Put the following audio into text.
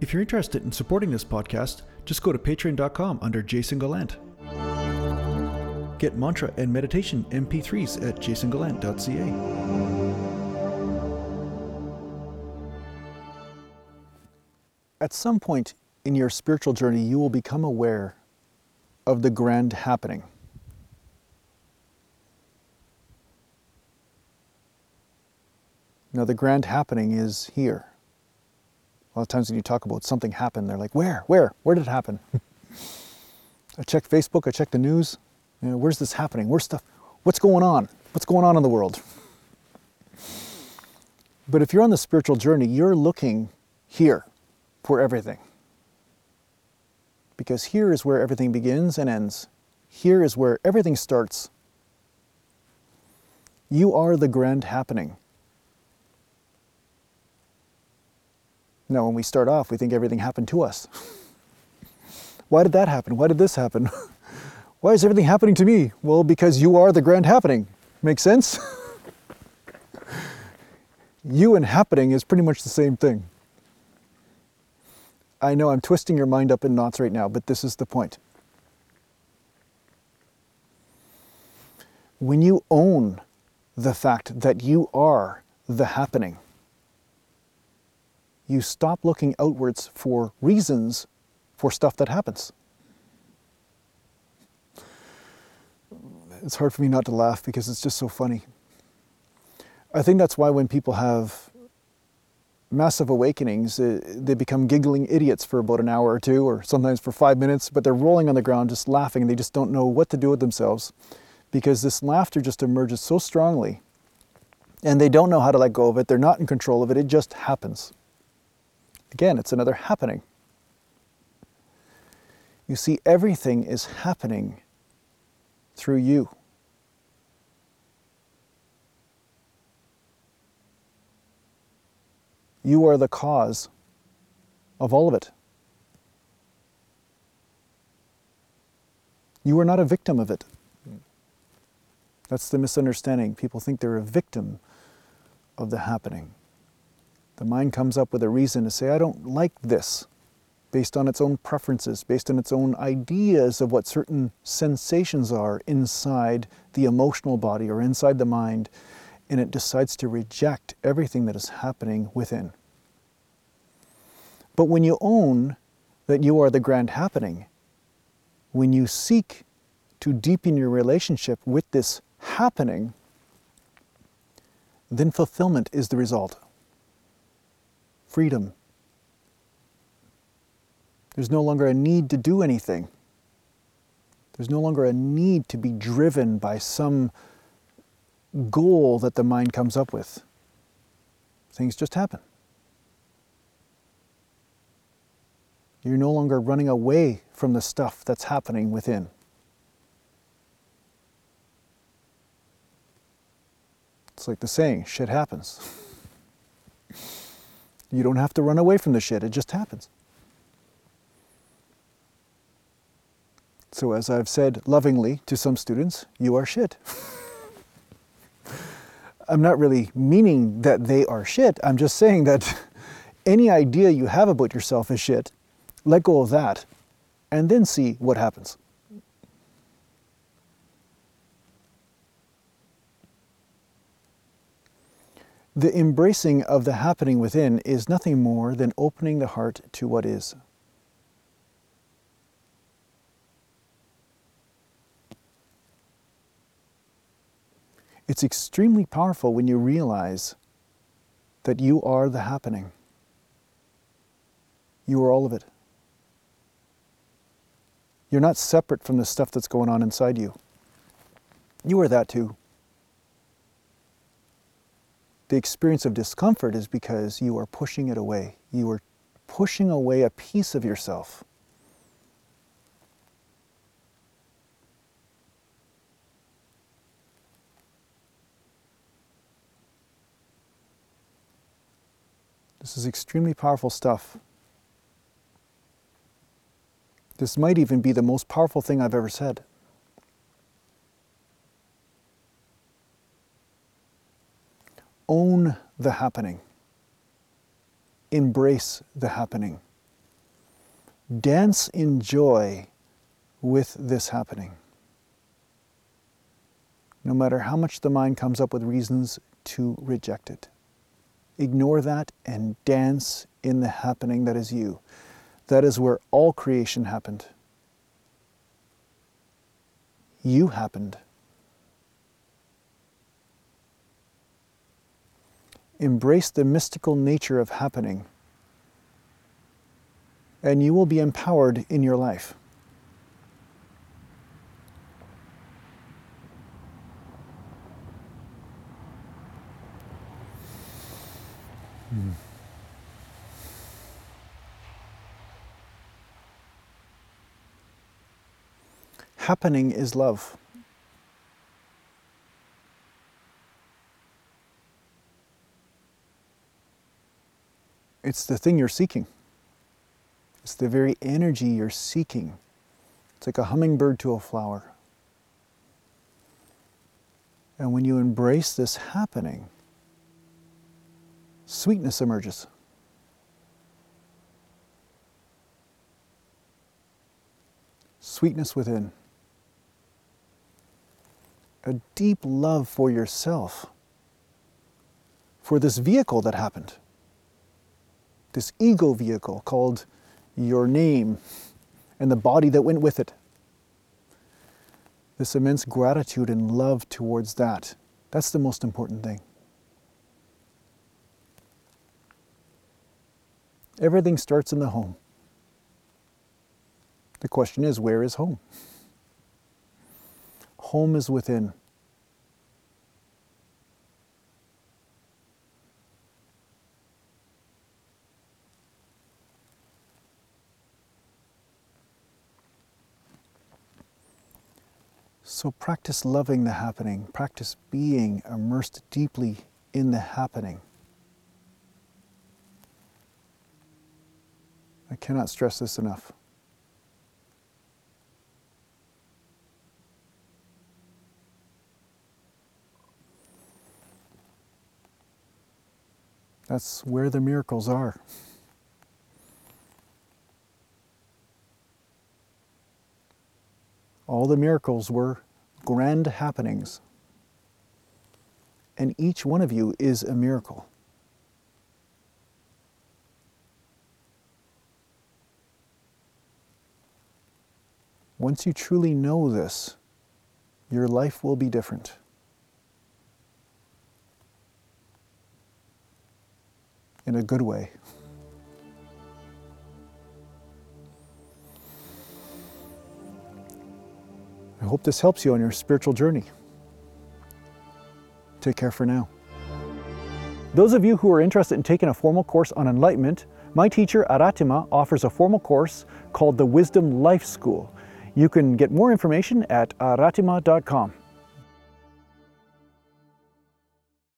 If you're interested in supporting this podcast, just go to patreon.com under Jason Gallant. Get mantra and meditation MP3s at jasongallant.ca. At some point in your spiritual journey, you will become aware of the grand happening. Now, the grand happening is here. A lot of times when you talk about something happened, they're like, where? Where? Where did it happen? I check Facebook, I check the news. You know, where's this happening? Where's stuff? What's going on? What's going on in the world? But if you're on the spiritual journey, you're looking here for everything. Because here is where everything begins and ends. Here is where everything starts. You are the grand happening. Now, when we start off, we think everything happened to us. Why did that happen? Why did this happen? Why is everything happening to me? Well, because you are the grand happening. Make sense? you and happening is pretty much the same thing. I know I'm twisting your mind up in knots right now, but this is the point. When you own the fact that you are the happening, you stop looking outwards for reasons for stuff that happens. It's hard for me not to laugh because it's just so funny. I think that's why when people have massive awakenings, uh, they become giggling idiots for about an hour or two, or sometimes for five minutes, but they're rolling on the ground just laughing and they just don't know what to do with themselves because this laughter just emerges so strongly and they don't know how to let go of it. They're not in control of it, it just happens. Again, it's another happening. You see, everything is happening through you. You are the cause of all of it. You are not a victim of it. That's the misunderstanding. People think they're a victim of the happening. The mind comes up with a reason to say, I don't like this, based on its own preferences, based on its own ideas of what certain sensations are inside the emotional body or inside the mind, and it decides to reject everything that is happening within. But when you own that you are the grand happening, when you seek to deepen your relationship with this happening, then fulfillment is the result freedom. There's no longer a need to do anything. There's no longer a need to be driven by some goal that the mind comes up with. Things just happen. You're no longer running away from the stuff that's happening within. It's like the saying, shit happens. You don't have to run away from the shit, it just happens. So, as I've said lovingly to some students, you are shit. I'm not really meaning that they are shit. I'm just saying that any idea you have about yourself is shit. Let go of that and then see what happens. The embracing of the happening within is nothing more than opening the heart to what is. It's extremely powerful when you realize that you are the happening. You are all of it. You're not separate from the stuff that's going on inside you. You are that too the experience of discomfort is because you are pushing it away. You are pushing away a piece of yourself. This is extremely powerful stuff. This might even be the most powerful thing I've ever said. Own the happening, embrace the happening, Dance in joy with this happening. No matter how much the mind comes up with reasons to reject it. Ignore that and dance in the happening that is you. That is where all creation happened. You happened. Embrace the mystical nature of happening, and you will be empowered in your life. Hmm. Happening is love. It's the thing you're seeking. It's the very energy you're seeking. It's like a hummingbird to a flower. And when you embrace this happening, sweetness emerges. Sweetness within. A deep love for yourself, for this vehicle that happened, this ego vehicle called your name and the body that went with it. This immense gratitude and love towards that. That's the most important thing. Everything starts in the home. The question is, where is home? Home is within. So practice loving the happening, practice being immersed deeply in the happening. I cannot stress this enough. That's where the miracles are. All the miracles were grand happenings. And each one of you is a miracle. Once you truly know this, your life will be different. In a good way. Hope this helps you on your spiritual journey. Take care for now. Those of you who are interested in taking a formal course on enlightenment, my teacher Aratima offers a formal course called the Wisdom Life School. You can get more information at aratima.com.